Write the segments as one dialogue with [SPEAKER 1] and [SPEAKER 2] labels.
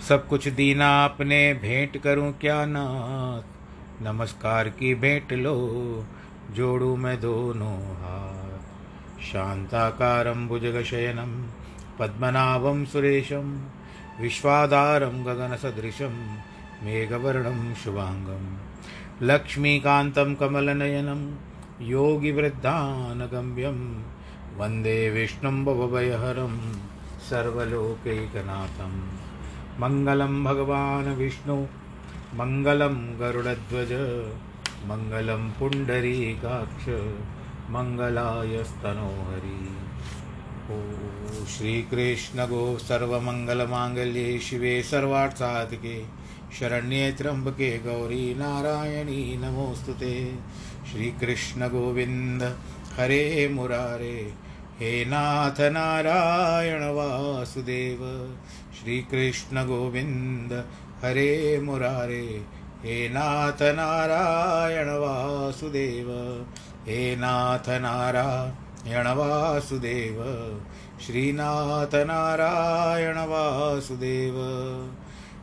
[SPEAKER 1] सब कुछ दीना अपने भेंट करूँ क्या नाथ? नमस्कार की भेंट लो, जोड़ू मैं दोनों हाथ। शान्ताकारं भुजगशयनं, पद्मनाभं सुरेशं, विश्वाधारं गगनसदृशं, मेघवर्णं शुभाङ्गं लक्ष्मीकान्तं कमलनयनं, योगिवृद्धानगम्यं, वंदे विष्णुं भवभयहरं, सर्वलोकैकनाथम्। मङ्गलं भगवान् विष्णु। मङ्गलं गरुडध्वज। मङ्गलं पुण्डरीकाक्ष। मङ्गलायस्तनोहरि ओ श्रीकृष्णगो सर्वमङ्गलमाङ्गल्ये शिवे सर्वार्थसाधके। शरण्ये त्र्यम्बके गौरी नारायणी नमोऽस्तु ते। श्रीकृष्णगोविन्द हरे मुरारे। हे नाथ नारायण वासुदेव। श्रीकृष्ण गोविन्द हरे मुरारे, हे नाथ नारायण वासुदेव हे नाथ नारायण वासुदेव श्रीनाथ नारायण वासुदेव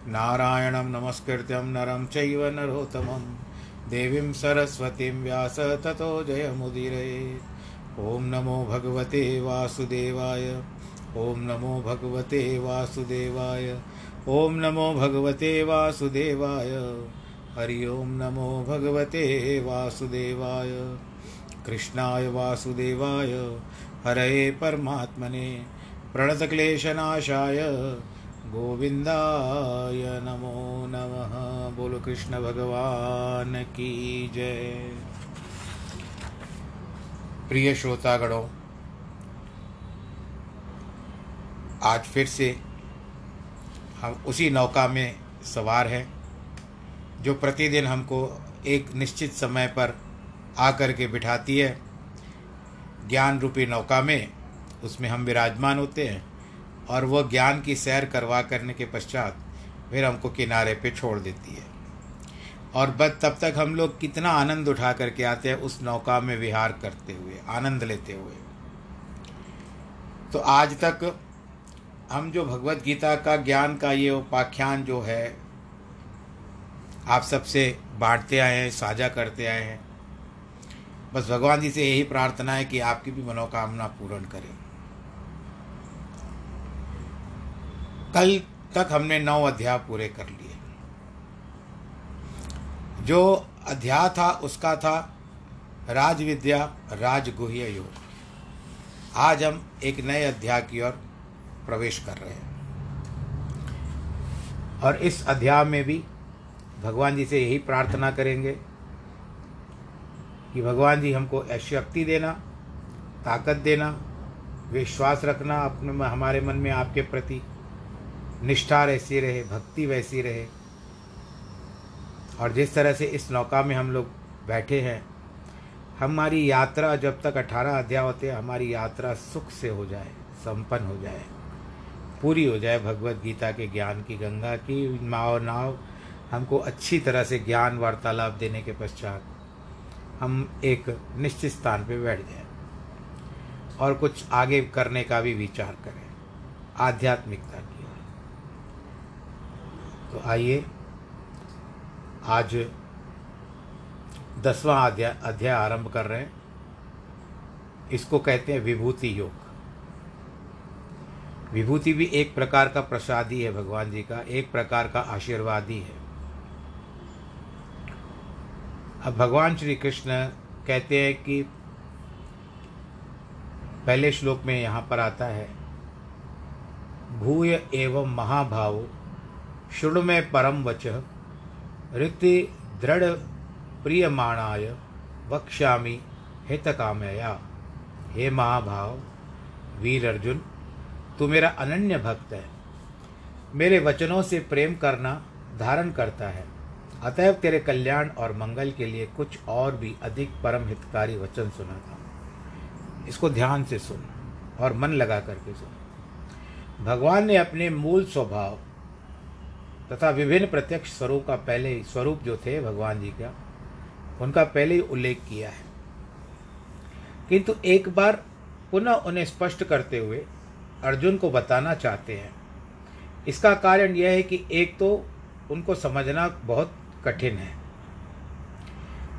[SPEAKER 1] नारायणं नमस्कृत्यं नरं चैव नरोत्तमं। देवीं सरस्वतीं व्यास ततो जयमुदिरे। ॐ नमो भगवते वासुदेवाय। ॐ नमो भगवते वासुदेवाय ॐ नमो भगवते वासुदेवाय, हरि ओं नमो भगवते वासुदेवाय, कृष्णाय वासुदेवाय हरये परमात्मने, प्रणतक्लेशनाशाय गोविन्दाय नमो नमः। बोलो कृष्ण भगवान की जय। प्रिय श्रोतागणों आज फिर से हम उसी नौका में सवार हैं, जो प्रतिदिन हमको एक निश्चित समय पर आकर के बिठाती है। ज्ञान रूपी नौका में उसमें हम विराजमान होते हैं और वह ज्ञान की सैर करवा करने के पश्चात फिर हमको किनारे पे छोड़ देती है। और बस तब तक हम लोग कितना आनंद उठा करके आते हैं उस नौका में विहार करते हुए, आनंद लेते हुए। तो आज तक हम जो भगवत गीता का ज्ञान का ये उपाख्यान जो है, आप सबसे बांटते आए हैं, साझा करते आए हैं। बस भगवान जी से यही प्रार्थना है कि आपकी भी मनोकामना पूर्ण करें। कल तक हमने नौ अध्याय पूरे कर लिए। जो अध्याय था, उसका था राजविद्या राजगुह्य योग। आज हम एक नए अध्याय की ओर प्रवेश कर रहे हैं। और इस अध्याय में भी भगवान जी से यही प्रार्थना करेंगे कि भगवान जी हमको शक्ति देना, ताकत देना, विश्वास रखना, अपने हमारे मन में आपके प्रति निष्ठा ऐसी रहे, भक्ति वैसी रहे। और जिस तरह से इस नौका में हम लोग बैठे हैं, हमारी यात्रा जब तक अठारह अध्याय होते हैं, हमारी यात्रा सुख से हो जाए, संपन्न हो जाए। पूरी हो जाए भगवत गीता के ज्ञान की गंगा की माओ नाव, हमको अच्छी तरह से ज्ञान वार्तालाप देने के पश्चात हम एक निश्चित स्थान पर बैठ जाए और कुछ आगे करने का भी विचार करें, आध्यात्मिकता की तो आइए, आज दसवां अध्याय अध्याय आरंभ कर रहे हैं। इसको कहते हैं विभूति योग। विभूति भी एक प्रकार का प्रसाद ही है भगवान जी का, एक प्रकार का आशीर्वाद ही। है अब भगवान श्री कृष्ण कहते हैं कि पहले श्लोक में यहाँ पर आता है, भूय एवं महाभाव, शुण में परम वच, ऋति दृढ़ प्रियमाणाय, वक्ष्यामि हित कामया हे महाभाव, वीर अर्जुन तू मेरा अनन्य भक्त है। मेरे वचनों से प्रेम करना धारण करता है। अतएव तेरे कल्याण और मंगल के लिए कुछ और भी अधिक परम हितकारी वचन सुना था। इसको ध्यान से सुन और मन लगा करके सुन। भगवान ने अपने मूल स्वभाव तथा विभिन्न प्रत्यक्ष स्वरूप का पहले ही स्वरूप जो थे भगवान जी का, उनका पहले ही उल्लेख किया है। किंतु एक बार पुनः उन्हें स्पष्ट करते हुए अर्जुन को बताना चाहते हैं। इसका कारण यह है कि एक तो उनको समझना बहुत कठिन है।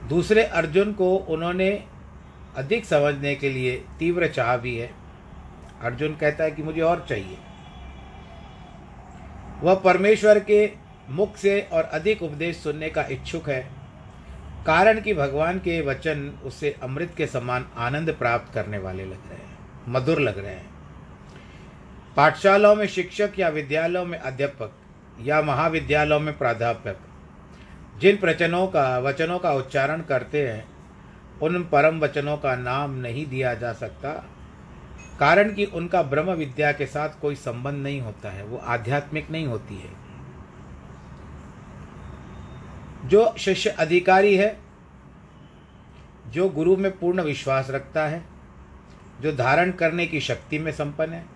[SPEAKER 1] दूसरे अर्जुन को उन्होंने अधिक समझने के लिए तीव्र चाह भी है। अर्जुन कहता है कि मुझे और चाहिए। वह परमेश्वर के मुख से और अधिक उपदेश सुनने का इच्छुक है, कारण कि भगवान के वचन उससे अमृत के समान आनंद प्राप्त करने वाले लग रहे हैं, मधुर लग रहे हैं। पाठशालाओं में शिक्षक या विद्यालयों में अध्यापक या महाविद्यालयों में प्राध्यापक, जिन प्रचनों का, वचनों का उच्चारण करते हैं, उन परम वचनों का नाम नहीं दिया जा सकता, कारण कि उनका ब्रह्म विद्या के साथ कोई संबंध नहीं होता है, वो आध्यात्मिक नहीं होती है। जो शिष्य अधिकारी है, जो गुरु में पूर्ण विश्वास रखता है, जो धारण करने की शक्ति में संपन्न है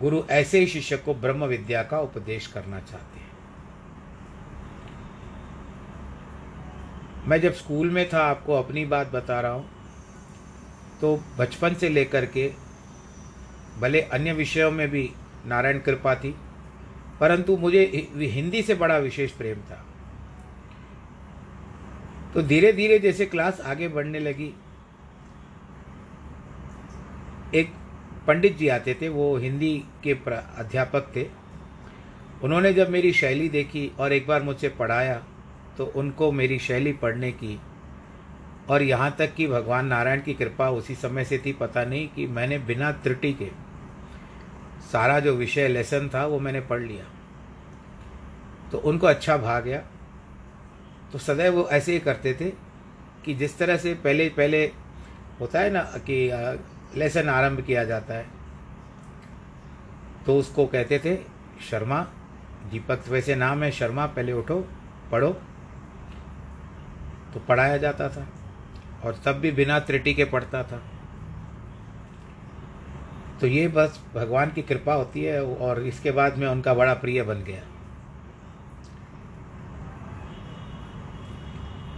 [SPEAKER 1] गुरु ऐसे ही शिष्य को ब्रह्म विद्या का उपदेश करना चाहते हैं। मैं जब स्कूल में था, आपको अपनी बात बता रहा हूँ तो बचपन से लेकर के भले अन्य विषयों में भी नारायण कृपा थी, परंतु मुझे हिंदी से बड़ा विशेष प्रेम था। तो धीरे धीरे जैसे क्लास आगे बढ़ने लगी, एक पंडित जी आते थे, वो हिंदी के अध्यापक थे। उन्होंने जब मेरी शैली देखी और एक बार मुझसे पढ़ाया तो उनको मेरी शैली पढ़ने की और यहाँ तक कि भगवान नारायण की कृपा उसी समय से थी, पता नहीं कि मैंने बिना त्रुटि के सारा जो विषय लेसन था, वो मैंने पढ़ लिया। तो उनको अच्छा भा गया। तो सदैव वो ऐसे ही करते थे कि जिस तरह से पहले पहले होता है ना कि लेसन आरंभ किया जाता है। तो उसको कहते थे, शर्मा, दीपक वैसे नाम है, शर्मा, पहले उठो, पढ़ो। तो पढ़ाया जाता था और तब भी बिना त्रुटि के पढ़ता था। तो ये बस भगवान की कृपा होती है और इसके बाद में उनका बड़ा प्रिय बन गया।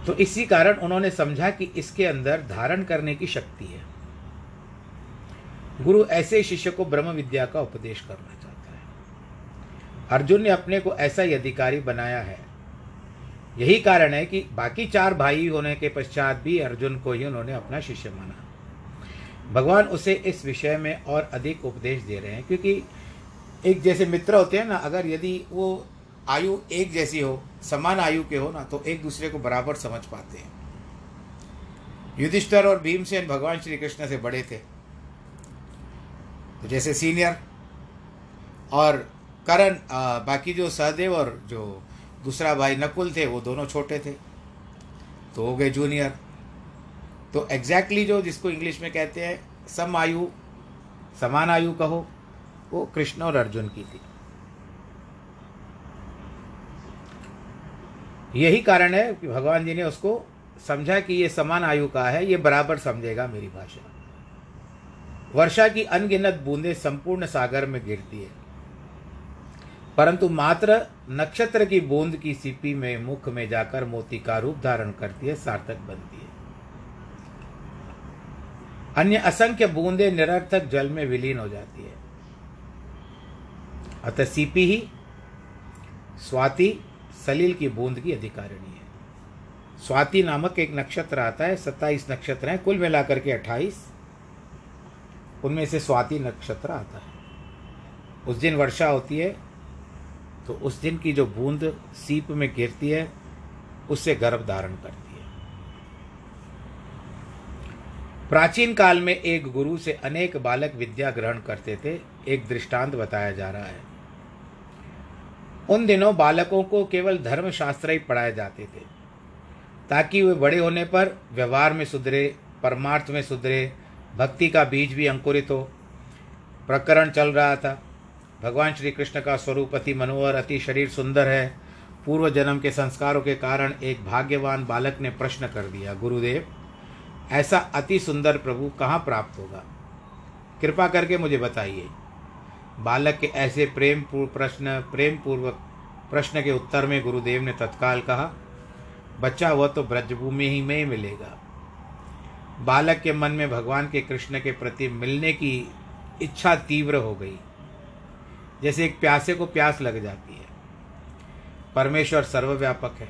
[SPEAKER 1] तो इसी कारण उन्होंने समझा कि इसके अंदर धारण करने की शक्ति है। गुरु ऐसे शिष्य को ब्रह्म विद्या का उपदेश करना चाहता है। अर्जुन ने अपने को ऐसा ही अधिकारी बनाया है। यही कारण है कि बाकी चार भाई होने के पश्चात भी अर्जुन को ही उन्होंने अपना शिष्य माना। भगवान उसे इस विषय में और अधिक उपदेश दे रहे हैं, क्योंकि एक जैसे मित्र होते हैं ना, अगर यदि वो आयु एक जैसी हो, समान आयु के हो ना तो एक दूसरे को बराबर समझ पाते हैं। युधिष्ठर और भीमसेन भगवान श्री कृष्ण से बड़े थे। तो जैसे सीनियर और करण बाकी जो सहदेव और जो दूसरा भाई नकुल थे, वो दोनों छोटे थे तो हो गए जूनियर तो एग्जैक्टली exactly जो जिसको इंग्लिश में कहते हैं, सम आयु, समान आयु कहो, वो कृष्ण और अर्जुन की थी. यही कारण है कि भगवान जी ने उसको समझा कि ये समान आयु का है, ये बराबर समझेगा मेरी भाषा. वर्षा की अनगिनत बूंदें संपूर्ण सागर में गिरती है। परंतु मात्र नक्षत्र की बूंद की सीपी में मुख में जाकर मोती का रूप धारण करती है, सार्थक बनती है। अन्य असंख्य बूंदें निरर्थक जल में विलीन हो जाती है। अतः सीपी ही स्वाति सलील की बूंद की अधिकारिणी है। स्वाति नामक एक नक्षत्र आता है, सत्ताईस नक्षत्र हैं, कुल मिलाकर के अट्ठाईस। उनमें से स्वाति नक्षत्र आता है। उस दिन वर्षा होती है तो उस दिन की जो बूंद सीप में गिरती है, उससे गर्भ धारण करती है। प्राचीन काल में एक गुरु से अनेक बालक विद्या ग्रहण करते थे, एक दृष्टांत बताया जा रहा है। उन दिनों बालकों को केवल धर्मशास्त्र ही पढ़ाए जाते थे, ताकि वे बड़े होने पर व्यवहार में सुधरे, परमार्थ में सुधरे भक्ति का बीज भी अंकुरित हो। प्रकरण चल रहा था। भगवान श्री कृष्ण का स्वरूप अति मनोहर, अति शरीर सुंदर है। पूर्व जन्म के संस्कारों के कारण एक भाग्यवान बालक ने प्रश्न कर दिया, गुरुदेव, ऐसा अति सुंदर प्रभु कहाँ प्राप्त होगा? कृपा करके मुझे बताइए। बालक के ऐसे प्रेम प्रश्न प्रेम पूर्वक प्रश्न के उत्तर में गुरुदेव ने तत्काल कहा, बच्चा वह तो ब्रजभूमि ही में ही मिलेगा। बालक के मन में भगवान के कृष्ण के प्रति मिलने की इच्छा तीव्र हो गई। जैसे एक प्यासे को प्यास लग जाती है। परमेश्वर सर्वव्यापक है।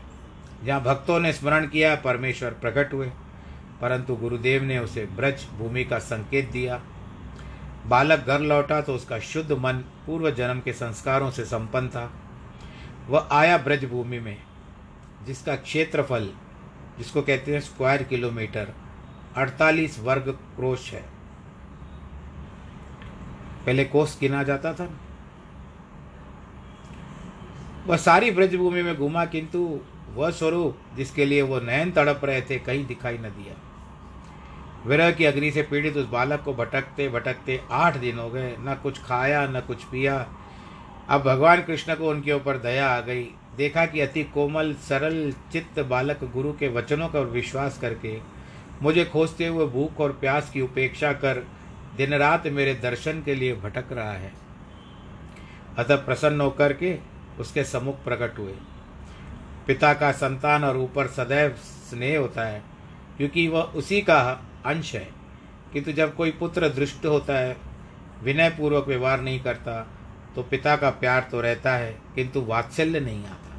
[SPEAKER 1] जहाँ भक्तों ने स्मरण किया, परमेश्वर प्रकट हुए। परंतु गुरुदेव ने उसे ब्रज भूमि का संकेत दिया। बालक घर लौटा तो उसका शुद्ध मन पूर्व जन्म के संस्कारों से संपन्न था। वह आया ब्रज भूमि में, जिसका क्षेत्रफल, जिसको कहते हैं स्क्वायर किलोमीटर 48 वर्ग क्रोश है। पहले कोस गिना जाता था। वह सारी ब्रजभूमि में घूमा, किंतु वह स्वरूप जिसके लिए वो नयन तड़प रहे थे, कहीं दिखाई न दिया। विरह की अग्नि से पीड़ित उस बालक को भटकते भटकते आठ दिन हो गए। न कुछ खाया, न कुछ पिया। अब भगवान कृष्ण को उनके ऊपर दया आ गई। देखा कि अति कोमल, सरल चित्त बालक गुरु के वचनों का विश्वास करके मुझे खोजते हुए भूख और प्यास की उपेक्षा कर दिन रात मेरे दर्शन के लिए भटक रहा है। अतः प्रसन्न होकर के उसके सम्मुख प्रकट हुए। पिता का संतान और ऊपर सदैव स्नेह होता है, क्योंकि वह उसी का अंश है किंतु जब कोई पुत्र दृष्ट होता है विनय पूर्वक व्यवहार नहीं करता तो पिता का प्यार तो रहता है, किंतु वात्सल्य नहीं आता।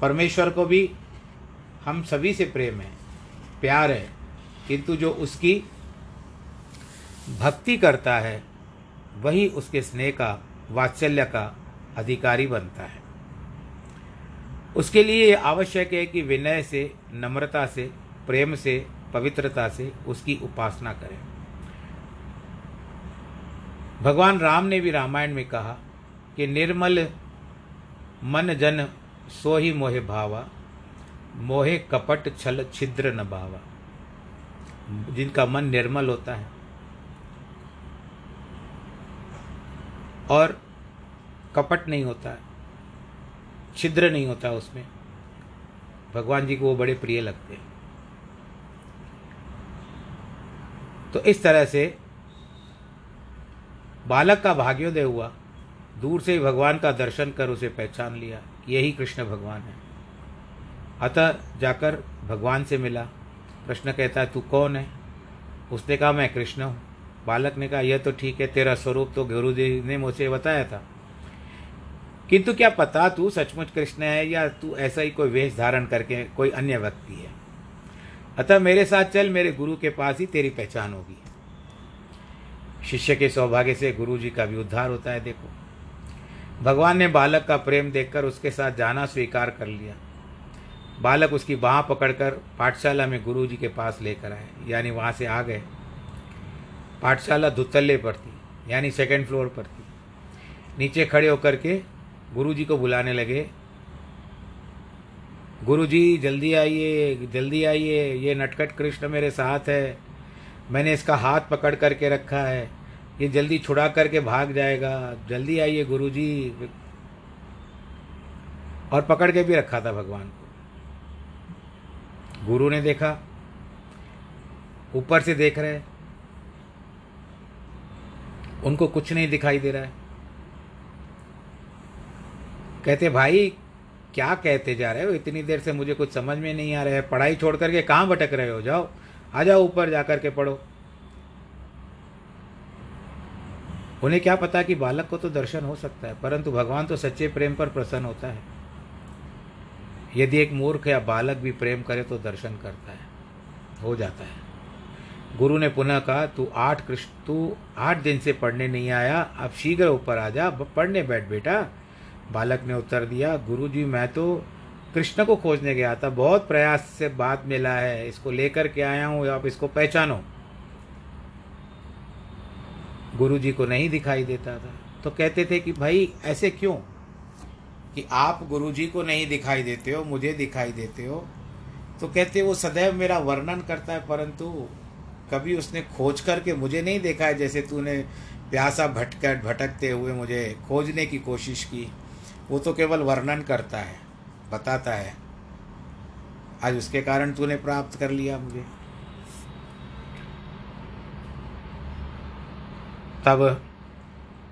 [SPEAKER 1] परमेश्वर को भी हम सभी से प्रेम है। प्यार है, किंतु जो उसकी भक्ति करता है, वही उसके स्नेह का, वात्सल्य का अधिकारी बनता है। उसके लिए ये आवश्यक है कि विनय से, नम्रता से, प्रेम से, पवित्रता से उसकी उपासना करें। भगवान राम ने भी रामायण में कहा कि निर्मल मन जन सो ही मोहे भावा मोहे कपट छल छिद्र न भावा जिनका मन निर्मल होता है। और कपट नहीं होता है छिद्र नहीं होता उसमें। भगवान जी को वो बड़े प्रिय लगते हैं। तो इस तरह से बालक का भाग्योदय हुआ। दूर से ही भगवान का दर्शन कर उसे पहचान लिया। यही कृष्ण भगवान है। अतः जाकर भगवान से मिला। कृष्ण कहता है तू कौन है? उसने कहा, मैं कृष्ण हूँ। बालक ने कहा, यह तो ठीक है, तेरा स्वरूप तो गुरु जी ने मुझे बताया था। किंतु क्या पता तू सचमुच कृष्ण है या तू ऐसा ही कोई वेश धारण करके कोई अन्य व्यक्ति है? अतः मेरे साथ चल, मेरे गुरु के पास ही तेरी पहचान होगी। शिष्य के सौभाग्य से गुरु जी का भी उद्धार होता है, देखो। भगवान ने बालक का प्रेम देखकर उसके साथ जाना स्वीकार कर लिया। बालक उसकी बाह पकड़कर पाठशाला में गुरु जी के पास लेकर आए, यानी वहाँ से आ गए। पाठशाला दुतल्ले पर थी, यानी सेकेंड फ्लोर पर थी। नीचे खड़े होकर के गुरु जी को बुलाने लगे। गुरु जी जल्दी आइए जल्दी आइए, ये नटखट कृष्ण मेरे साथ है। मैंने इसका हाथ पकड़ करके रखा है। ये जल्दी छुड़ा करके भाग जाएगा। जल्दी आइए गुरु जी और पकड़ के भी रखा था भगवान। को गुरु ने देखा, ऊपर से देख रहे उनको कुछ नहीं दिखाई दे रहा है। कहते, भाई, क्या कहते जा रहे हो? इतनी देर से मुझे कुछ समझ में नहीं आ रहा है। पढ़ाई छोड़ करके कहाँ भटक रहे हो? जाओ, आ जाओ ऊपर जा करके पढ़ो। उन्हें क्या पता कि बालक को तो दर्शन हो सकता है, परंतु भगवान तो सच्चे प्रेम पर प्रसन्न होता है। यदि एक मूर्ख या बालक भी प्रेम करे तो दर्शन करता है। हो जाता है। गुरु ने पुनः कहा, तू आठ कृष्ण, तू आठ दिन से पढ़ने नहीं आया, अब शीघ्र ऊपर आ जा पढ़ने बैठ बेटा। बालक ने उत्तर दिया गुरु जी मैं तो कृष्ण को खोजने गया था, बहुत प्रयास से बात मिला है, इसको लेकर के आया हूँ, आप इसको पहचानो। गुरु जी को नहीं दिखाई देता था। तो कहते थे कि, भाई, ऐसे क्यों? कि आप गुरु जी को नहीं दिखाई देते हो, मुझे दिखाई देते हो। तो कहते वो सदैव मेरा वर्णन करता है, परंतु कभी उसने खोज करके मुझे नहीं देखा है, जैसे तूने प्यासा भटक, भटकते हुए मुझे खोजने की कोशिश की। वो तो केवल वर्णन करता है, बताता है। आज उसके कारण तूने प्राप्त कर लिया मुझे। तब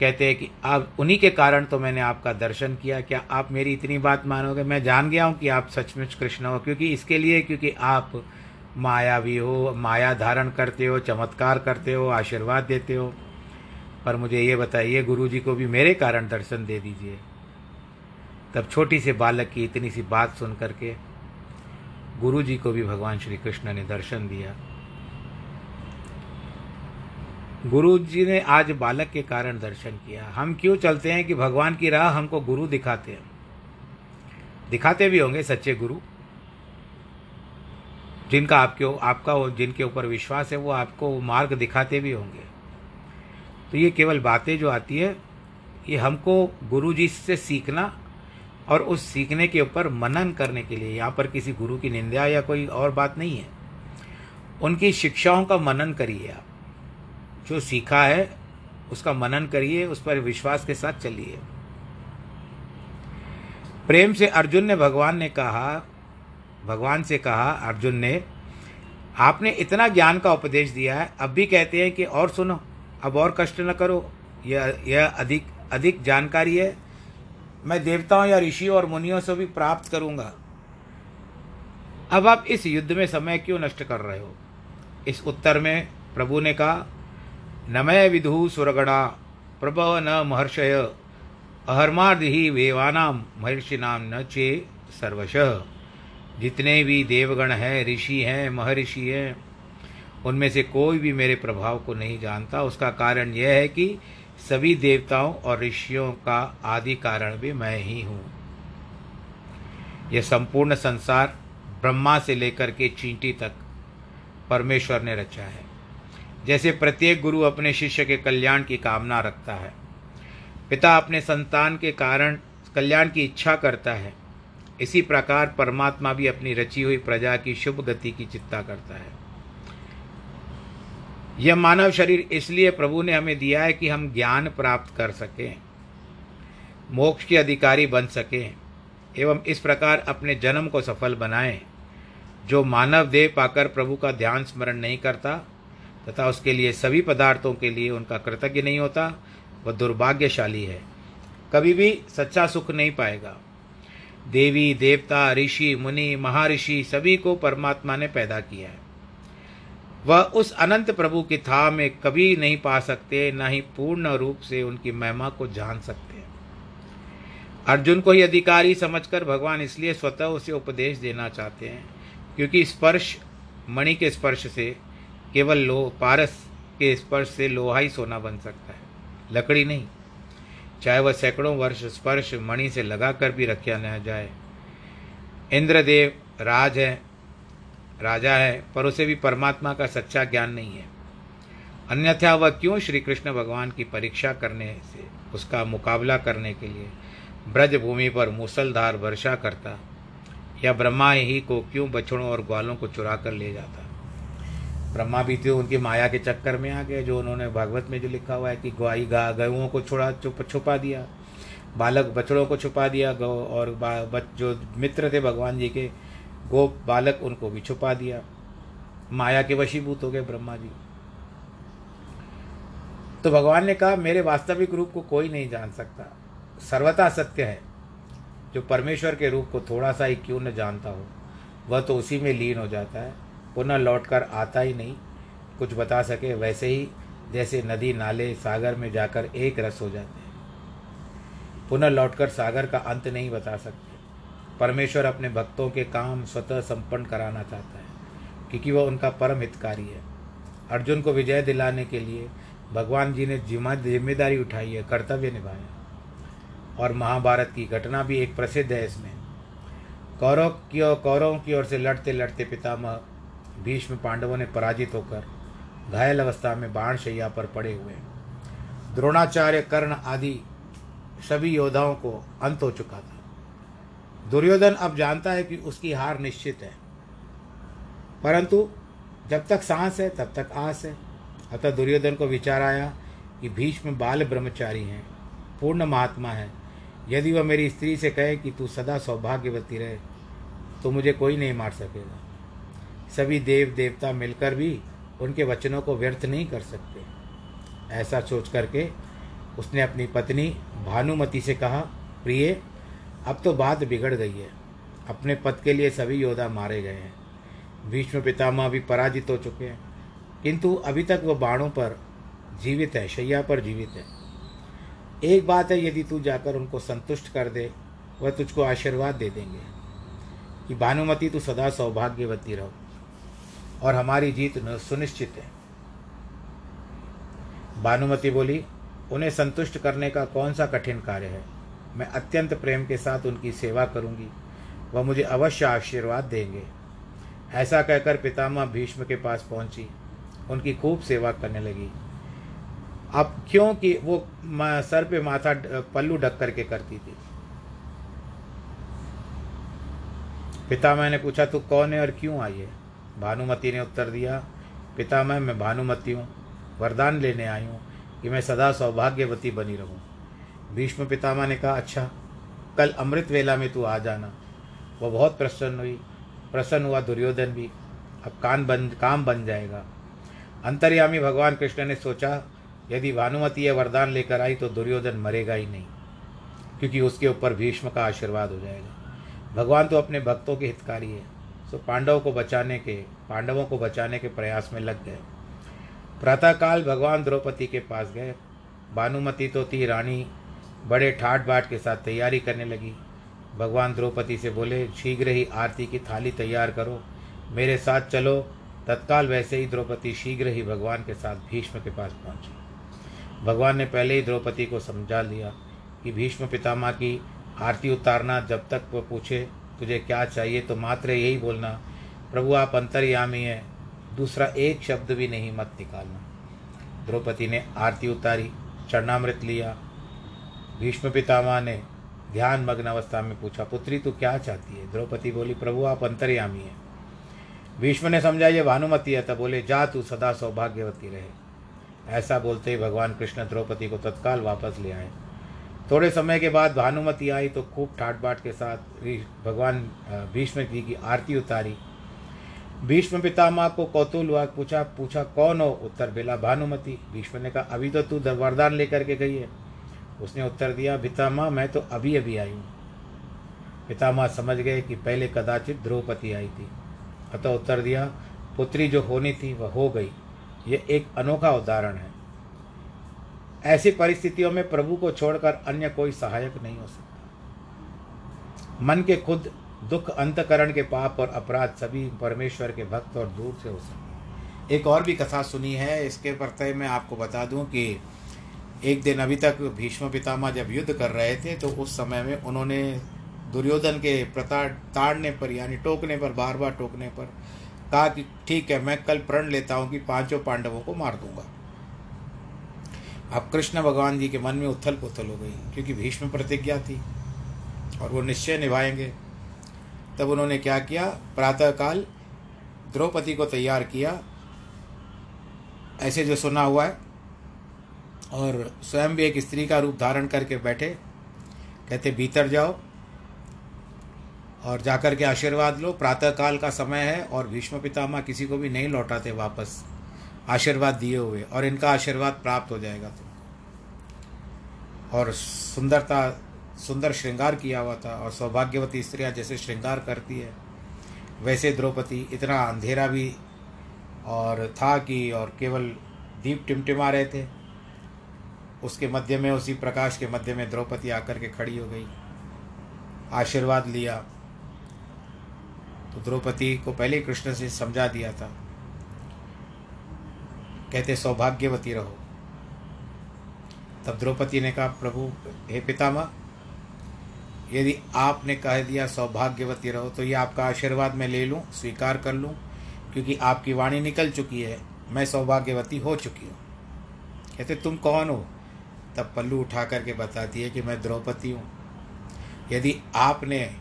[SPEAKER 1] कहते हैं कि आप, उन्हीं के कारण तो मैंने आपका दर्शन किया। क्या आप मेरी इतनी बात मानोगे? मैं जान गया हूँ कि आप सचमुच कृष्ण हो, क्योंकि इसके लिए, क्योंकि आप मायावी हो, माया धारण करते हो, चमत्कार करते हो, आशीर्वाद देते हो। पर मुझे ये बताइए गुरु जी को भी मेरे कारण दर्शन दे दीजिए। तब छोटी से बालक की इतनी सी बात सुन करके गुरु जी को भी भगवान श्री कृष्ण ने दर्शन दिया। गुरु जी ने आज बालक के कारण दर्शन किया। हम क्यों चलते हैं कि भगवान की राह हमको गुरु दिखाते हैं? दिखाते भी होंगे सच्चे गुरु। जिनका आपके, आपका जिनके ऊपर विश्वास है, वो आपको मार्ग दिखाते भी होंगे। तो ये केवल बातें जो आती है, ये हमको गुरु जी से सीखना और उस सीखने के ऊपर मनन करने के लिए। यहाँ पर किसी गुरु की निंदा या कोई और बात नहीं है। उनकी शिक्षाओं का मनन करिए आप। जो सीखा है, उसका मनन करिए, उस पर विश्वास के साथ चलिए। प्रेम से अर्जुन ने भगवान ने कहा, भगवान से कहा, अर्जुन ने, आपने इतना ज्ञान का उपदेश दिया है, अब भी कहते हैं कि और सुनो, अब और कष्ट न करो, यह यह अधिक अधिक जानकारी है। मैं देवताओं या ऋषियों और मुनियों से भी प्राप्त करूँगा। अब आप इस युद्ध में समय क्यों नष्ट कर रहे हो? इस उत्तर में प्रभु ने कहा नमय विधु सुरगणा। प्रभव न महर्षय। अहर्मार्द ही वेवानाम महर्षिनाम न चे सर्वश। जितने भी देवगण हैं, ऋषि हैं, महर्षि हैं, उनमें से कोई भी मेरे प्रभाव को नहीं जानता। उसका कारण यह है कि सभी देवताओं और ऋषियों का आदि कारण भी मैं ही हूँ। यह संपूर्ण संसार ब्रह्मा से लेकर के चींटी तक परमेश्वर ने रचा है। जैसे प्रत्येक गुरु अपने शिष्य के कल्याण की कामना रखता है। पिता अपने संतान के कारण कल्याण की इच्छा करता है। इसी प्रकार परमात्मा भी अपनी रची हुई प्रजा की शुभ गति की चिंता करता है। यह मानव शरीर इसलिए प्रभु ने हमें दिया है कि हम ज्ञान प्राप्त कर सकें, मोक्ष के अधिकारी बन सकें, एवं इस प्रकार अपने जन्म को सफल बनाएँ, जो मानव देह पाकर प्रभु का ध्यान स्मरण नहीं करता तथा उसके लिए सभी पदार्थों के लिए उनका कृतज्ञ नहीं होता, वह दुर्भाग्यशाली है। कभी भी सच्चा सुख नहीं पाएगा। देवी, देवता, ऋषि, मुनि, महर्षि सभी को परमात्मा ने पैदा किया है। वह उस अनंत प्रभु की था में कभी नहीं पा सकते, न ही पूर्ण रूप से उनकी महिमा को जान सकते। हैं अर्जुन को ही अधिकारी समझकर भगवान इसलिए स्वतः उसे उपदेश देना चाहते हैं, क्योंकि स्पर्श, मणि के स्पर्श से केवल लो, पारस के स्पर्श से लोहा ही सोना बन सकता है। लकड़ी नहीं। चाहे वह सैकड़ों वर्ष स्पर्श मणि से लगाकर भी रखा न जाए। इंद्रदेव राज है, राजा है, पर उसे भी परमात्मा का सच्चा ज्ञान नहीं है। अन्यथा वह क्यों श्री कृष्ण भगवान की परीक्षा करने से, उसका मुकाबला करने के लिए ब्रज भूमि पर मूसलधार वर्षा करता, या ब्रह्मा ही को क्यों बछड़ों और ग्वालों को चुरा कर ले जाता? ब्रह्मा भी थे उनकी माया के चक्कर में आ गए, जो उन्होंने भागवत में जो लिखा हुआ है कि ग्वाई गा गयुओं को छुड़ा चुप छुपा दिया, बालक बछड़ों को छुपा दिया, गौ और जो मित्र थे भगवान जी के गो बालक उनको भी छुपा दिया। माया के वशीभूत हो गए ब्रह्मा जी। तो भगवान ने कहा, मेरे वास्तविक रूप को कोई नहीं जान सकता। सर्वथा सत्य है, जो परमेश्वर के रूप को थोड़ा सा ही क्यों न जानता हो, वह तो उसी में लीन हो जाता है। पुनः लौटकर आता ही नहीं। कुछ बता सके वैसे ही जैसे नदी नाले सागर में जाकर एक रस हो जाते हैं। पुनः लौटकर सागर का अंत नहीं बता सकते। परमेश्वर अपने भक्तों के काम स्वतः संपन्न कराना चाहता है, क्योंकि वह उनका परम हितकारी है। अर्जुन को विजय दिलाने के लिए भगवान जी ने ज़िम्मेदारी उठाई है, कर्तव्य निभाया। और महाभारत की घटना भी एक प्रसिद्ध है इसमें। कौरव की और कौरवों की ओर से लड़ते लड़ते पितामह भीष्म पांडवों ने पराजित होकर घायल अवस्था में बाण शैया पर पड़े हुए। द्रोणाचार्य कर्ण आदि सभी योद्धाओं को अंत हो चुका था। दुर्योधन अब जानता है कि उसकी हार निश्चित है। परंतु जब तक सांस है, तब तक आस है। अतः दुर्योधन को विचार आया कि भीष्म बाल ब्रह्मचारी हैं, पूर्ण महात्मा है। यदि वह मेरी स्त्री से कहे कि तू सदा सौभाग्यवती रहे तो मुझे कोई नहीं मार सकेगा। सभी देव देवता मिलकर भी उनके वचनों को व्यर्थ नहीं कर सकते। ऐसा सोच करके उसने अपनी पत्नी भानुमति से कहा, प्रिय, अब तो बात बिगड़ गई है। अपने पद के लिए सभी योद्धा मारे गए हैं। भीष्म पितामह भी पराजित हो चुके हैं। किंतु अभी तक वह बाणों पर जीवित है, शैया पर जीवित है। एक बात है, यदि तू जाकर उनको संतुष्ट कर दे, वह तुझको आशीर्वाद दे देंगे। कि भानुमति, तू सदा सौभाग्यवती रहो। और हमारी जीत सुनिश्चित है। भानुमति बोली, उन्हें संतुष्ट करने का कौन सा कठिन कार्य है? मैं अत्यंत प्रेम के साथ उनकी सेवा करूँगी। वह मुझे अवश्य आशीर्वाद देंगे। ऐसा कहकर पितामह भीष्म के पास पहुँची। उनकी खूब सेवा करने लगी। अब क्योंकि वो सर पे माथा पल्लू ढक करके करती थी। पितामह ने पूछा, तू कौन है और क्यों आई है? भानुमति ने उत्तर दिया, पितामह, मैं भानुमति हूँ, वरदान लेने आई हूँ कि मैं सदा सौभाग्यवती बनी रहूँ। भीष्म पितामह ने कहा अच्छा कल अमृत वेला में तू आ जाना। वह बहुत प्रसन्न हुई। प्रसन्न हुआ दुर्योधन भी। अब कान बन काम बन जाएगा। अंतर्यामी भगवान कृष्ण ने सोचा, यदि भानुमति यह वरदान लेकर आई तो दुर्योधन मरेगा ही नहीं, क्योंकि उसके ऊपर भीष्म का आशीर्वाद हो जाएगा। भगवान तो अपने भक्तों के हितकारी है। सो पांडवों को बचाने के, पांडवों को बचाने के प्रयास में लग गए। प्रातःकाल भगवान द्रौपदी के पास गए। भानुमति तो थी रानी, बड़े ठाट बाट के साथ तैयारी करने लगी। भगवान द्रौपदी से बोले, शीघ्र ही आरती की थाली तैयार करो। मेरे साथ चलो। तत्काल वैसे ही द्रौपदी शीघ्र ही भगवान के साथ भीष्म के पास पहुँची। भगवान ने पहले ही द्रौपदी को समझा लिया कि भीष्म पितामह की आरती उतारना जब तक वो पूछे तुझे क्या चाहिए तो मात्र यही बोलना, प्रभु, आप अंतर्यामी हैं। दूसरा एक शब्द भी नहीं मत निकालना। द्रौपदी ने आरती उतारी, चरणामृत लिया। भीष्म पितामह ने ध्यान मग्न अवस्था में पूछा, पुत्री, तू क्या चाहती है? द्रौपदी बोली, प्रभु, आप अंतर्यामी हैं। भीष्म ने समझा ये भानुमति है। तब बोले, जा तू, सदा सौभाग्यवती रहे। ऐसा बोलते ही भगवान कृष्ण द्रौपदी को तत्काल वापस ले आए। थोड़े समय के बाद भानुमति आई तो खूब ठाट बाट के साथ भगवान भीष्म जी की आरती उतारी। भीष्म पितामह को कौतूल हुआ, पूछा पूछा, कौन हो? उत्तर बेला भानुमति। भीष्म ने कहा, अभी तो तू वरदान लेकर के गई है। उसने उत्तर दिया पितामह मैं तो अभी अभी आई हूँ। पितामह समझ गए कि पहले कदाचित द्रौपदी आई थी। अतः उत्तर दिया, पुत्री जो होनी थी, वह हो गई। ये एक अनोखा उदाहरण है। ऐसी परिस्थितियों में प्रभु को छोड़कर अन्य कोई सहायक नहीं हो सकता। मन के खुद दुख, अंतकरण के पाप और अपराध सभी परमेश्वर के भक्त और दूर से हो सकते एक और भी कथा सुनी है, इसके प्रत्यय मैं आपको बता दूँ कि एक दिन अभी तक भीष्म पितामह जब युद्ध कर रहे थे तो उस समय में उन्होंने दुर्योधन के प्रता, ताड़ने पर, यानी टोकने पर बार बार टोकने पर कहा कि, ठीक है, मैं कल प्रण लेता हूँ कि पाँचों पांडवों को मार दूँगा। अब कृष्ण भगवान जी के मन में उथल पुथल हो गई, क्योंकि भीष्म प्रतिज्ञा थी और वो निश्चय निभाएँगे। तब उन्होंने क्या किया? प्रातःकाल द्रौपदी को तैयार किया। ऐसे जो सुना हुआ है, और स्वयं भी एक स्त्री का रूप धारण करके बैठे, कहते, भीतर जाओ और जाकर के आशीर्वाद लो। प्रातःकाल का समय है और भीष्म पितामह किसी को भी नहीं लौटाते वापस। आशीर्वाद दिए हुए, और इनका आशीर्वाद प्राप्त हो जाएगा तुमको। और सुंदरता, सुंदर श्रृंगार किया हुआ था, और सौभाग्यवती स्त्रियाँ जैसे श्रृंगार करती है, वैसे द्रौपदी इतना अंधेरा भी, और था कि, और केवल दीप टिमटिमा रहे थे। उसके मध्य में, उसी प्रकाश के मध्य में द्रौपदी आकर के खड़ी हो गई, आशीर्वाद लिया। तो द्रौपदी को पहले कृष्ण से समझा दिया था कहते सौभाग्यवती रहो. तब द्रौपदी ने कहा, प्रभु, हे पितामह, यदि आपने कह दिया, सौभाग्यवती रहो तो ये आपका आशीर्वाद मैं ले लूँ, स्वीकार कर लूँ, क्योंकि आपकी वाणी निकल चुकी है, मैं सौभाग्यवती हो चुकी हूँ। कहते, तुम कौन हो? तब पल्लू उठा करके बताती है कि मैं द्रौपदी हूँ। यदि आपने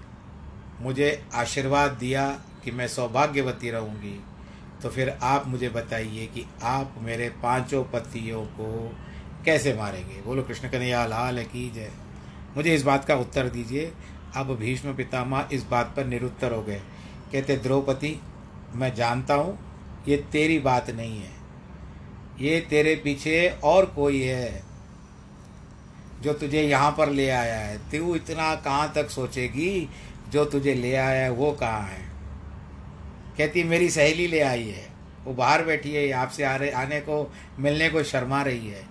[SPEAKER 1] मुझे आशीर्वाद दिया कि मैं सौभाग्यवती रहूँगी तो फिर आप मुझे बताइए कि आप मेरे पाँचों पतियों को कैसे मारेंगे? बोलो, कृष्ण कन्हैया, लाल की जय। मुझे इस बात का उत्तर दीजिए। अब भीष्म पितामह इस बात पर निरुत्तर हो गए। कहते, द्रौपदी, मैं जानता हूँ, ये तेरी बात नहीं है। ये तेरे पीछे और कोई है जो तुझे यहाँ पर ले आया है। तू इतना कहाँ तक सोचेगी? जो तुझे ले आया है, वो कहाँ है? कहती, मेरी सहेली ले आई है। वो बाहर बैठी है आपसे आ रहे, आने को, मिलने को शर्मा रही है।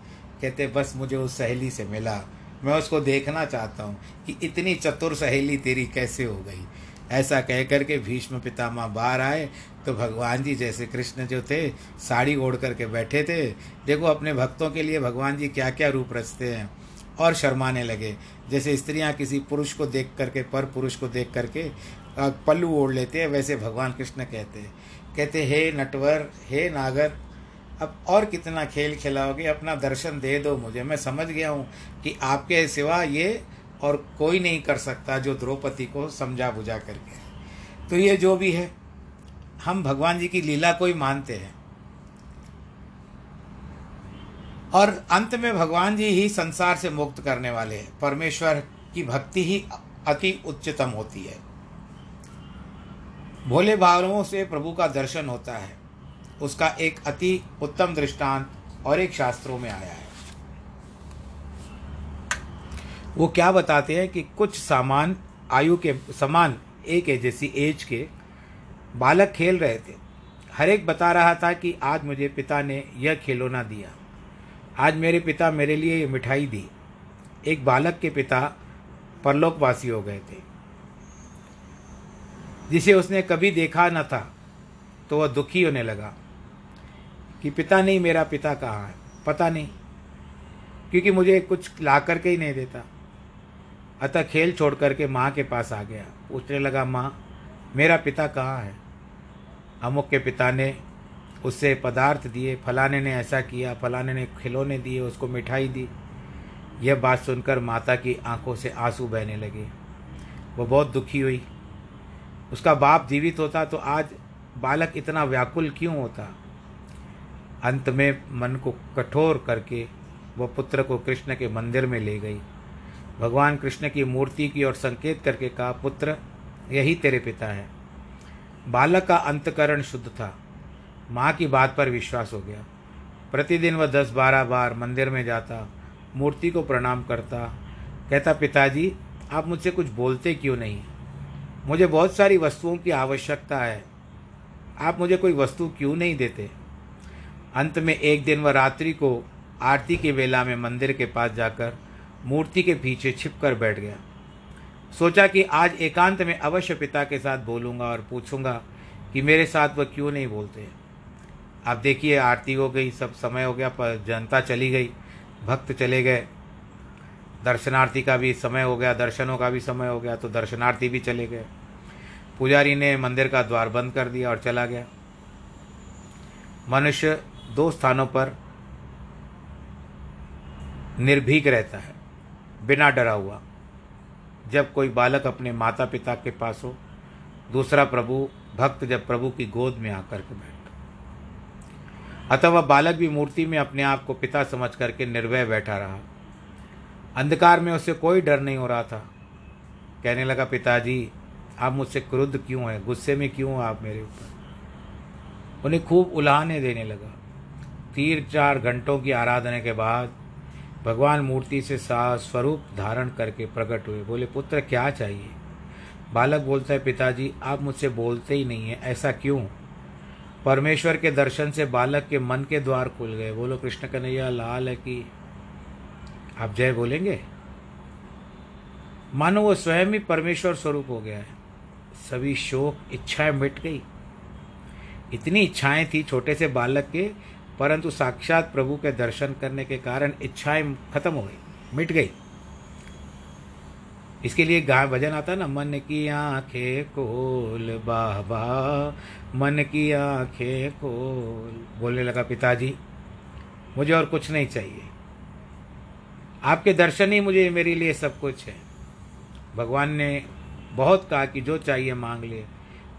[SPEAKER 1] कहते, बस मुझे उस सहेली से मिला। मैं उसको देखना चाहता हूँ कि इतनी चतुर सहेली तेरी कैसे हो गई? ऐसा कह कर के भीष्म पितामह बाहर आए। तो भगवान जी जैसे कृष्ण जो थे, साड़ी ओढ़ करके बैठे थे। देखो, अपने भक्तों के लिए भगवान जी क्या क्या रूप रचते हैं। और शर्माने लगे। जैसे स्त्रियाँ किसी पुरुष को देख करके, पर पुरुष को देख करके पल्लू ओढ़ लेते हैं, वैसे भगवान कृष्ण कहते हैं। कहते, हे नटवर, हे नागर, अब और कितना खेल खिलाओगे? अपना दर्शन दे दो मुझे। मैं समझ गया हूँ कि आपके सिवा ये और कोई नहीं कर सकता जो द्रौपदी को समझा बुझा करके तो ये जो भी है, हम भगवान जी की लीला को ही मानते हैं। और अंत में भगवान जी ही संसार से मुक्त करने वाले हैं। परमेश्वर की भक्ति ही अति उच्चतम होती है। भोले भावों से प्रभु का दर्शन होता है। उसका एक अति उत्तम दृष्टांत और एक शास्त्रों में आया है। वो क्या बताते हैं कि कुछ सामान आयु के, समान एक है, जैसी एज के बालक खेल रहे थे। हर एक बता रहा था कि आज मुझे पिता ने यह खिलौना दिया। आज मेरे पिता मेरे लिए ये मिठाई दी। एक बालक के पिता परलोकवासी हो गए थे। जिसे उसने कभी देखा न था तो वह दुखी होने लगा कि पिता नहीं, मेरा पिता कहाँ है? पता नहीं, क्योंकि मुझे कुछ ला करके ही नहीं देता। अतः खेल छोड़ करके माँ के पास आ गया। पूछने लगा, माँ, मेरा पिता कहाँ है? अमुक के पिता ने उससे पदार्थ दिए। फलाने ने ऐसा किया, फलाने ने खिलौने दिए, उसको मिठाई दी। यह बात सुनकर माता की आँखों से आँसू बहने लगे। वो बहुत दुखी हुई। उसका बाप जीवित होता तो आज बालक इतना व्याकुल क्यों होता? अंत में मन को कठोर करके वह पुत्र को कृष्ण के मंदिर में ले गई। भगवान कृष्ण की मूर्ति की ओर संकेत करके कहा, पुत्र, यही तेरे पिता है। बालक का अंतकरण शुद्ध था। माँ की बात पर विश्वास हो गया। प्रतिदिन वह दस बारह बार मंदिर में जाता, मूर्ति को प्रणाम करता, कहता, पिताजी, आप मुझसे कुछ बोलते क्यों नहीं? मुझे बहुत सारी वस्तुओं की आवश्यकता है। आप मुझे कोई वस्तु क्यों नहीं देते? अंत में एक दिन वह रात्रि को आरती की वेला में मंदिर के पास जाकर मूर्ति के पीछे छिप कर बैठ गया। सोचा कि आज एकांत में अवश्य पिता के साथ बोलूँगा और पूछूँगा कि मेरे साथ वह क्यों नहीं बोलते। आप देखिए, आरती हो गई, सब समय हो गया, पर जनता चली गई, भक्त चले गए। दर्शनार्थी का भी समय हो गया, दर्शनों का भी समय हो गया तो दर्शनार्थी भी चले गए। पुजारी ने मंदिर का द्वार बंद कर दिया और चला गया। मनुष्य दो स्थानों पर निर्भीक रहता है, बिना डरा हुआ। जब कोई बालक अपने माता पिता के पास हो, दूसरा प्रभु, भक्त जब प्रभु की गोद में आकर के बैठ अतः वह बालक भी मूर्ति में अपने आप को पिता समझ करके निर्भय बैठा रहा। अंधकार में उससे कोई डर नहीं हो रहा था। कहने लगा, पिताजी, आप मुझसे क्रुद्ध क्यों हैं? गुस्से में क्यों आप मेरे ऊपर? उन्हें खूब उलाहने देने लगा। तीन चार घंटों की आराधना के बाद भगवान मूर्ति से सा स्वरूप धारण करके प्रकट हुए। बोले, पुत्र, क्या चाहिए? बालक बोलता है, पिताजी, आप मुझसे बोलते ही नहीं हैं। ऐसा क्यों? परमेश्वर के दर्शन से बालक के मन के द्वार खुल गए। बोलो, कृष्ण कन्हैया, लाल है कि आप जय बोलेंगे? मानो वो स्वयं ही परमेश्वर स्वरूप हो गया है। सभी शोक, इच्छाएँ मिट गई। इतनी इच्छाएँ थी छोटे से बालक के, परंतु साक्षात प्रभु के दर्शन करने के कारण इच्छाएँ खत्म हो गई, मिट गई। इसके लिए गाय भजन आता ना, मन की आँखें खोल बाबा, मन की आँखें खोल। बोलने लगा, पिताजी, मुझे और कुछ नहीं चाहिए। आपके दर्शन ही मुझे, मेरे लिए सब कुछ है। भगवान ने बहुत कहा कि जो चाहिए मांग ले।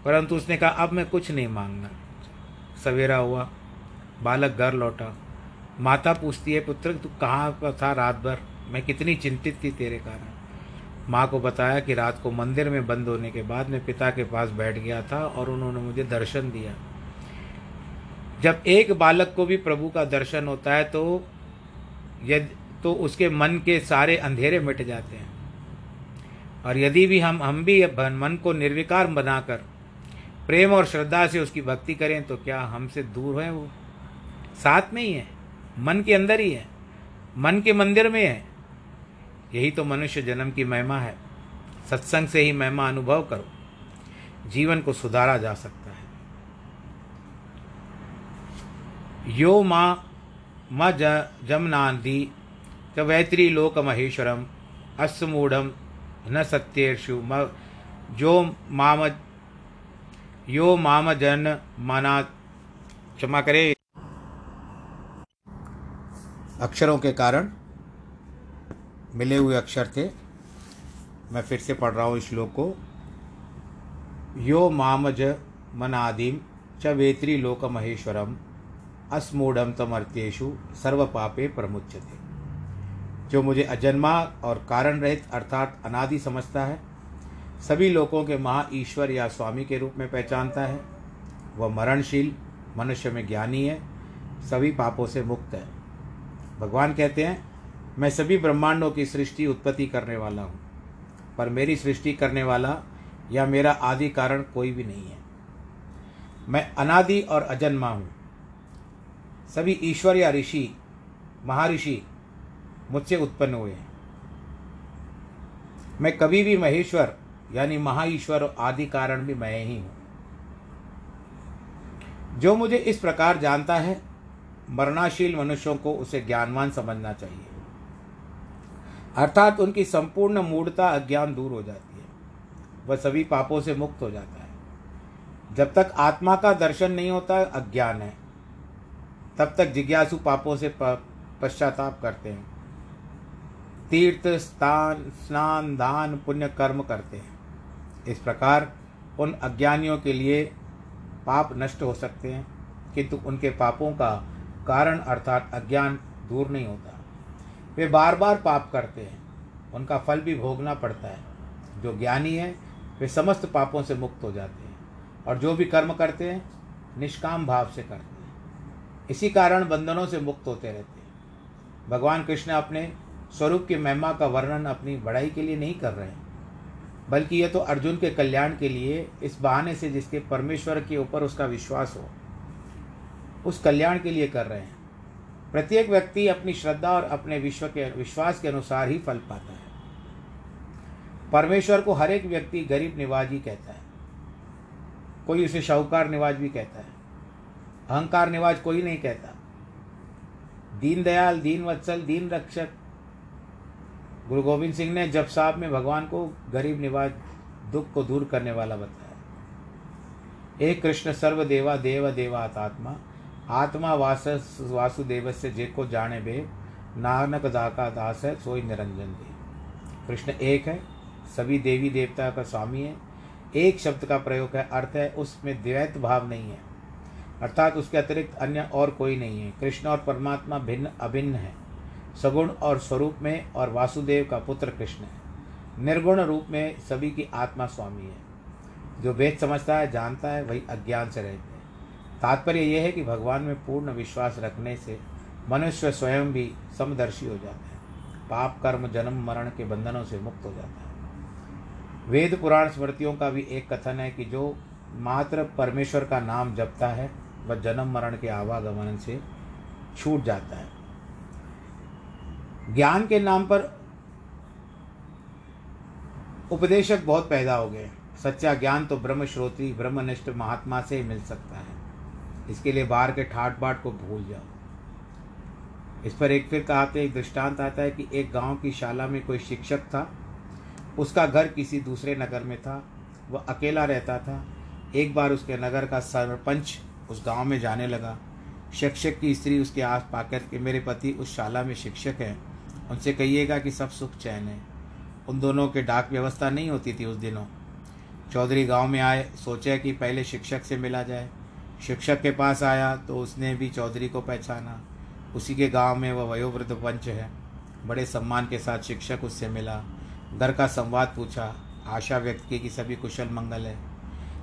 [SPEAKER 1] परंतु उसने कहा, अब मैं कुछ नहीं मांगना। सवेरा हुआ, बालक घर लौटा। माता पूछती है, पुत्र, तू कहाँ पर था रात भर मैं कितनी चिंतित थी तेरे कारण। माँ को बताया कि रात को मंदिर में बंद होने के बाद मैं पिता के पास बैठ गया था और उन्होंने मुझे दर्शन दिया। जब एक बालक को भी प्रभु का दर्शन होता है तो यदि तो उसके मन के सारे अंधेरे मिट जाते हैं। और यदि भी हम हम भी मन को निर्विकार बनाकर प्रेम और श्रद्धा से उसकी भक्ति करें तो क्या हमसे दूर है वो? साथ में ही है। मन के अंदर ही है। मन के मंदिर में है। यही तो मनुष्य जन्म की महिमा है। सत्संग से ही महिमा अनुभव करो। जीवन को सुधारा जा सकता है। यो माँ, म जमनांदी च वैत्री लोक महेश्वरम अस्मूढ़ न सत्येषु म, जो माम, यो माम जन मना क्षमा करे। अक्षरों के कारण मिले हुए अक्षर थे। मैं फिर से पढ़ रहा हूँ श्लोक को। यो मामज मनादिम च वेत्री लोक महेश्वरम अस्मूढ़ तमर्त्येशु सर्व पापे प्रमुचते जो मुझे अजन्मा और कारण रहित अर्थात अनादि समझता है, सभी लोगों के महा ईश्वर या स्वामी के रूप में पहचानता है। वह मरणशील, मनुष्य में ज्ञानी है, सभी पापों से मुक्त है। भगवान कहते हैं, मैं सभी ब्रह्मांडों की सृष्टि उत्पत्ति करने वाला हूँ, पर मेरी सृष्टि करने वाला या मेरा आदि कारण कोई भी नहीं है। मैं अनादि और अजन्मा हूँ। सभी ईश्वर या ऋषि महर्षि मुझसे उत्पन्न हुए हैं। मैं कभी भी महेश्वर, यानी महाईश्वर आदि कारण भी मैं ही हूँ। जो मुझे इस प्रकार जानता है, मरणाशील मनुष्यों को उसे ज्ञानवान समझना चाहिए। अर्थात उनकी संपूर्ण मूढ़ता अज्ञान दूर हो जाती है। वह सभी पापों से मुक्त हो जाता है। जब तक आत्मा का दर्शन नहीं होता, अज्ञान है। तब तक जिज्ञासु पापों से पश्चाताप करते हैं। तीर्थ, स्थान, स्नान, दान, पुण्य, कर्म करते हैं। इस प्रकार उन अज्ञानियों के लिए पाप नष्ट हो सकते हैं, किंतु उनके पापों का कारण अर्थात अज्ञान दूर नहीं होता। वे बार बार पाप करते हैं, उनका फल भी भोगना पड़ता है। जो ज्ञानी है, वे समस्त पापों से मुक्त हो जाते हैं और जो भी कर्म करते हैं, निष्काम भाव से करते हैं। इसी कारण बंधनों से मुक्त होते रहते हैं। भगवान कृष्ण अपने स्वरूप की महिमा का वर्णन अपनी बढ़ाई के लिए नहीं कर रहे हैं, बल्कि यह तो अर्जुन के कल्याण के लिए इस बहाने से जिसके परमेश्वर के ऊपर उसका विश्वास हो, उस कल्याण के लिए कर रहे हैं। प्रत्येक व्यक्ति अपनी श्रद्धा और अपने विश्व के, विश्वास के अनुसार ही फल पाता है। परमेश्वर को हर एक व्यक्ति गरीब निवाज ही कहता है। कोई उसे शाहूकार निवाज भी कहता है। अहंकार निवाज कोई नहीं कहता। दीन दयाल, दीन वत्सल, दीन रक्षक गुरु गोविंद सिंह ने जब साहब में भगवान को गरीब निवाज दुख को दूर करने वाला बताया एक कृष्ण, सर्वदेवा देव देवात्मा आत्मा आत्मा वास वासुदेव से जे को जाने बे, नानक दाका दास है, सोई निरंजन दे। कृष्ण एक है, सभी देवी देवता का स्वामी है, एक शब्द का प्रयोग है, अर्थ है उसमें द्वैत भाव नहीं है, अर्थात उसके अतिरिक्त अन्य और कोई नहीं है। कृष्ण और परमात्मा भिन्न, अभिन्न है। सगुण और स्वरूप में और वासुदेव का पुत्र कृष्ण है। निर्गुण रूप में सभी की आत्मा स्वामी है। जो वेद समझता है, जानता है, वही अज्ञान से रहते हैं। तात्पर्य यह है कि भगवान में पूर्ण विश्वास रखने से मनुष्य स्वयं भी समदर्शी हो जाता है। पाप, कर्म, जन्म, मरण के बंधनों से मुक्त हो जाता है। वेद पुराण स्मृतियों का भी एक कथन है कि जो मात्र परमेश्वर का नाम जपता है, वह जन्म, मरण के आवागमन से छूट जाता है। ज्ञान के नाम पर उपदेशक बहुत पैदा हो गए। सच्चा ज्ञान तो ब्रह्म श्रोत्री ब्रह्मनिष्ठ महात्मा से ही मिल सकता है। इसके लिए बाहर के ठाट बाट को भूल जाओ। इस पर एक फिर कहते, एक दृष्टांत आता है कि एक गाँव की शाला में कोई शिक्षक था। उसका घर किसी दूसरे नगर में था। वह अकेला रहता था। एक बार उसके नगर का सरपंच उस गाँव में जाने लगा। शिक्षक की स्त्री उसके आस पाकर के मेरे पति उस शाला में शिक्षक हैं। उनसे कहिएगा कि सब सुख चैन है। उन दोनों के डाक व्यवस्था नहीं होती थी उस दिनों। चौधरी गाँव में आए, सोचे कि पहले शिक्षक से मिला जाए। शिक्षक के पास आया तो उसने भी चौधरी को पहचाना। उसी के गाँव में वह वयोवृद्ध पंच है। बड़े सम्मान के साथ शिक्षक उससे मिला। घर का संवाद पूछा। आशा व्यक्त की कि सभी कुशल मंगल है।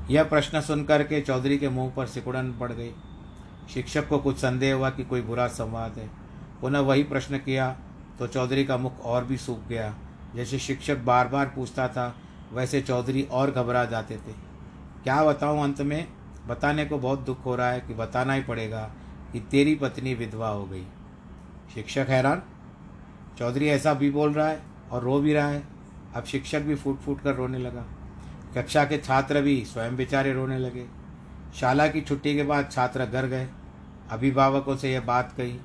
[SPEAKER 1] यह प्रश्न सुनकर के चौधरी के मुँह पर सिकुड़न पड़ गई। शिक्षक को कुछ संदेह हुआ कि कोई बुरा संवाद है। पुनः वही प्रश्न किया तो चौधरी का मुख और भी सूख गया। जैसे शिक्षक बार बार पूछता था, वैसे चौधरी और घबरा जाते थे। क्या बताऊँ अंत में? बताने को बहुत दुख हो रहा है कि बताना ही पड़ेगा कि तेरी पत्नी विधवा हो गई। शिक्षक हैरान? चौधरी ऐसा भी बोल रहा है और रो भी रहा है। अब शिक्षक भी फूट फूट कर रोने लगा। कक्षा के छात्र भी स्वयं बेचारे रोने लगे। शाला की छुट्टी के बाद छात्र घर गए। अभिभावकों से यह बात कही।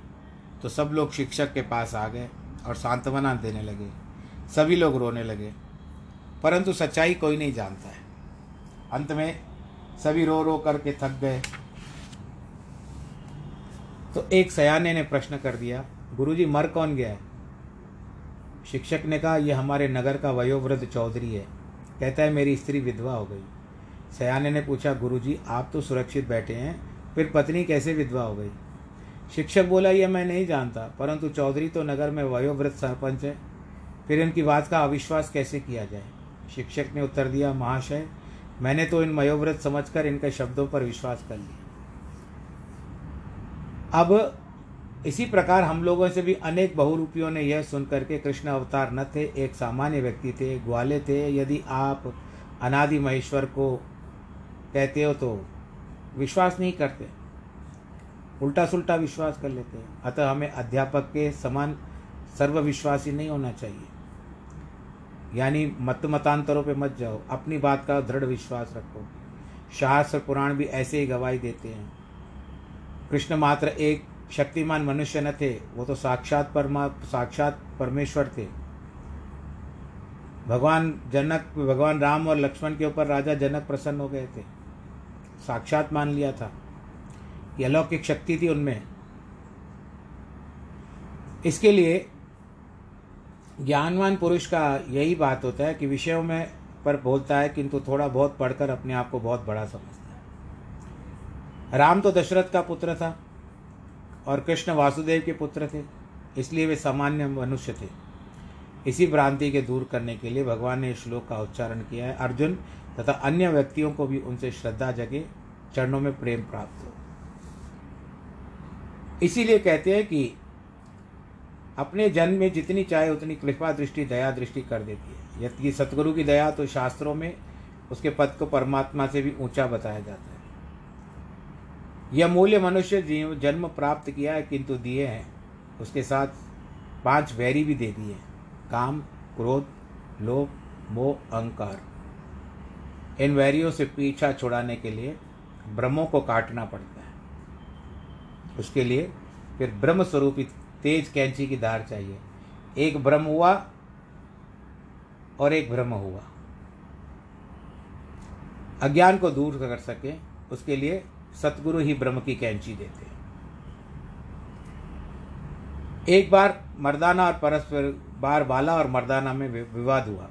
[SPEAKER 1] तो सब लोग शिक्षक के पास आ गए। और सांत्वना देने लगे। सभी लोग रोने लगे। परंतु सच्चाई कोई नहीं जानता है। अंत में सभी रो रो करके थक गए। तो एक सयाने ने प्रश्न कर दिया, गुरुजी, मर कौन गया है? शिक्षक ने कहा यह हमारे नगर का वयोवृद्ध चौधरी है। कहता है, मेरी स्त्री विधवा हो गई। सयाने ने पूछा, गुरुजी, आप तो सुरक्षित बैठे हैं, फिर पत्नी कैसे विधवा हो गई? शिक्षक बोला, यह मैं नहीं जानता, परंतु चौधरी तो नगर में वयोवृद्ध सरपंच है। फिर इनकी बात का अविश्वास कैसे किया जाए? शिक्षक ने उत्तर दिया, महाशय, मैंने तो इन वयोवृद्ध समझकर इनके शब्दों पर विश्वास कर लिया। अब इसी प्रकार हम लोगों से भी अनेक बहुरूपियों ने यह सुनकर के कृष्ण अवतार न थे, एक सामान्य व्यक्ति थे, ग्वाले थे। यदि आप अनादि महेश्वर को कहते हो तो विश्वास नहीं करते। उल्टा सुल्टा विश्वास कर लेते हैं। अतः हमें अध्यापक के समान सर्वविश्वासी नहीं होना चाहिए। यानी मत मतांतरों पे मत जाओ। अपनी बात का दृढ़ विश्वास रखो। शास्त्र पुराण भी ऐसे ही गवाही देते हैं। कृष्ण मात्र एक शक्तिमान मनुष्य न थे। वो तो साक्षात परमा, साक्षात परमेश्वर थे। भगवान जनक, भगवान राम और लक्ष्मण के ऊपर राजा जनक प्रसन्न हो गए थे। साक्षात मान लिया था। ये अलौकिक शक्ति थी उनमें। इसके लिए ज्ञानवान पुरुष का यही बात होता है कि विषयों में पर बोलता है, किंतु थोड़ा बहुत पढ़कर अपने आप को बहुत बड़ा समझता है। राम तो दशरथ का पुत्र था और कृष्ण वासुदेव के पुत्र थे, इसलिए वे सामान्य मनुष्य थे। इसी भ्रांति के दूर करने के लिए भगवान ने श्लोक का उच्चारण किया है। अर्जुन तथा अन्य व्यक्तियों को भी उनसे श्रद्धा जगे, चरणों में प्रेम प्राप्त हो। इसीलिए कहते हैं कि अपने जन्म में जितनी चाहे उतनी कृपा दृष्टि, दया दृष्टि कर देती है। यदि सतगुरु की दया तो शास्त्रों में उसके पद को परमात्मा से भी ऊँचा बताया जाता है। यह मूल्य मनुष्य जीव, जन्म प्राप्त किया है, किंतु दिए हैं। उसके साथ पाँच वैरी भी दे दिए काम, क्रोध, लोभ, मोह, अहंकार। इन वैरियों से पीछा छुड़ाने के लिए ब्रह्मों को काटना पड़ता है। उसके लिए फिर ब्रह्म स्वरूपित तेज कैंची की धार चाहिए। एक ब्रह्म हुआ और एक ब्रह्म हुआ। अज्ञान को दूर कर सके, उसके लिए सतगुरु ही ब्रह्म की कैंची देते एक बार मर्दाना और परस्पर बार बाला और मर्दाना में विवाद हुआ।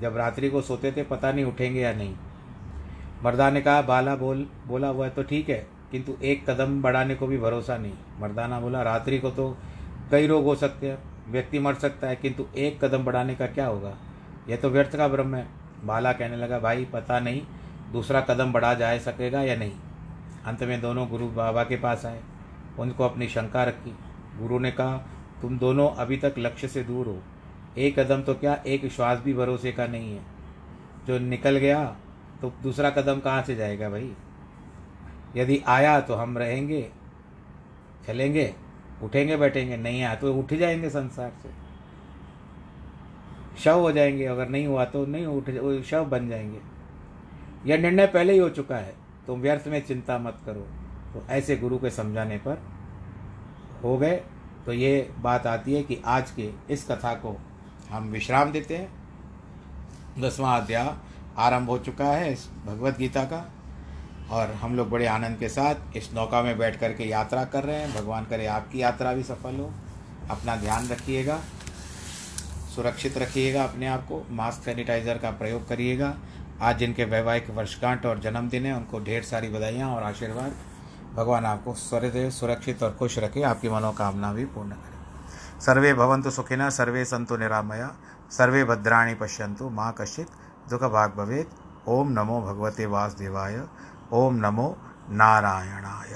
[SPEAKER 1] जब रात्रि को सोते थे, पता नहीं उठेंगे या नहीं। मर्दा ने कहा, बाला बोल, बोला हुआ है तो ठीक है। किंतु एक कदम बढ़ाने को भी भरोसा नहीं। मर्दाना बोला, रात्रि को तो कई रोग हो सकते हैं, व्यक्ति मर सकता है, किंतु एक कदम बढ़ाने का क्या होगा? यह तो व्यर्थ का ब्रह्म है। बाला कहने लगा, भाई, पता नहीं, दूसरा कदम बढ़ा जा सकेगा या नहीं? अंत में दोनों गुरु बाबा के पास आए, उनको अपनी शंका रखी। गुरु ने कहा, तुम दोनों अभी तक लक्ष्य से दूर हो। एक कदम तो क्या एक श्वास भी भरोसे का नहीं है? जो निकल गया तो दूसरा कदम कहाँ से जाएगा भाई? यदि आया तो हम रहेंगे, चलेंगे, उठेंगे, बैठेंगे, नहीं आया तो उठ जाएँगे संसार से। शव हो जाएँगे, अगर नहीं हुआ तो नहीं उठ शव बन जाएँगे। यह निर्णय पहले ही हो चुका है, तुम व्यर्थ में चिंता मत करो। तो ऐसे गुरु के समझाने पर हो गए तो ये बात आती है कि आज के इस कथा को हम विश्राम देते हैं। दसवां अध्याय आरंभ हो चुका है इस भगवत गीता का। और हम लोग बड़े आनंद के साथ इस नौका में बैठ कर के यात्रा कर रहे हैं। भगवान करे आपकी यात्रा भी सफल हो। अपना ध्यान रखिएगा, सुरक्षित रखिएगा अपने आप को, मास्क सैनिटाइज़र का प्रयोग करिएगा। आज जिनके वैवाहिक वर्षगांठ और जन्मदिन है, उनको ढेर सारी बधाइयाँ और आशीर्वाद। भगवान आपको स्वर्देव सुरक्षित और खुश रखे, आपकी मनोकामना भी पूर्ण करें। सर्वे भवंतु सुखिना, सर्वे संतु निरामया, सर्वे भद्राणी पश्यंतु माँ कश्चित दुख भाग भवेद ओम नमो भगवते वासुदेवाय। ओम नमो नारायणाय।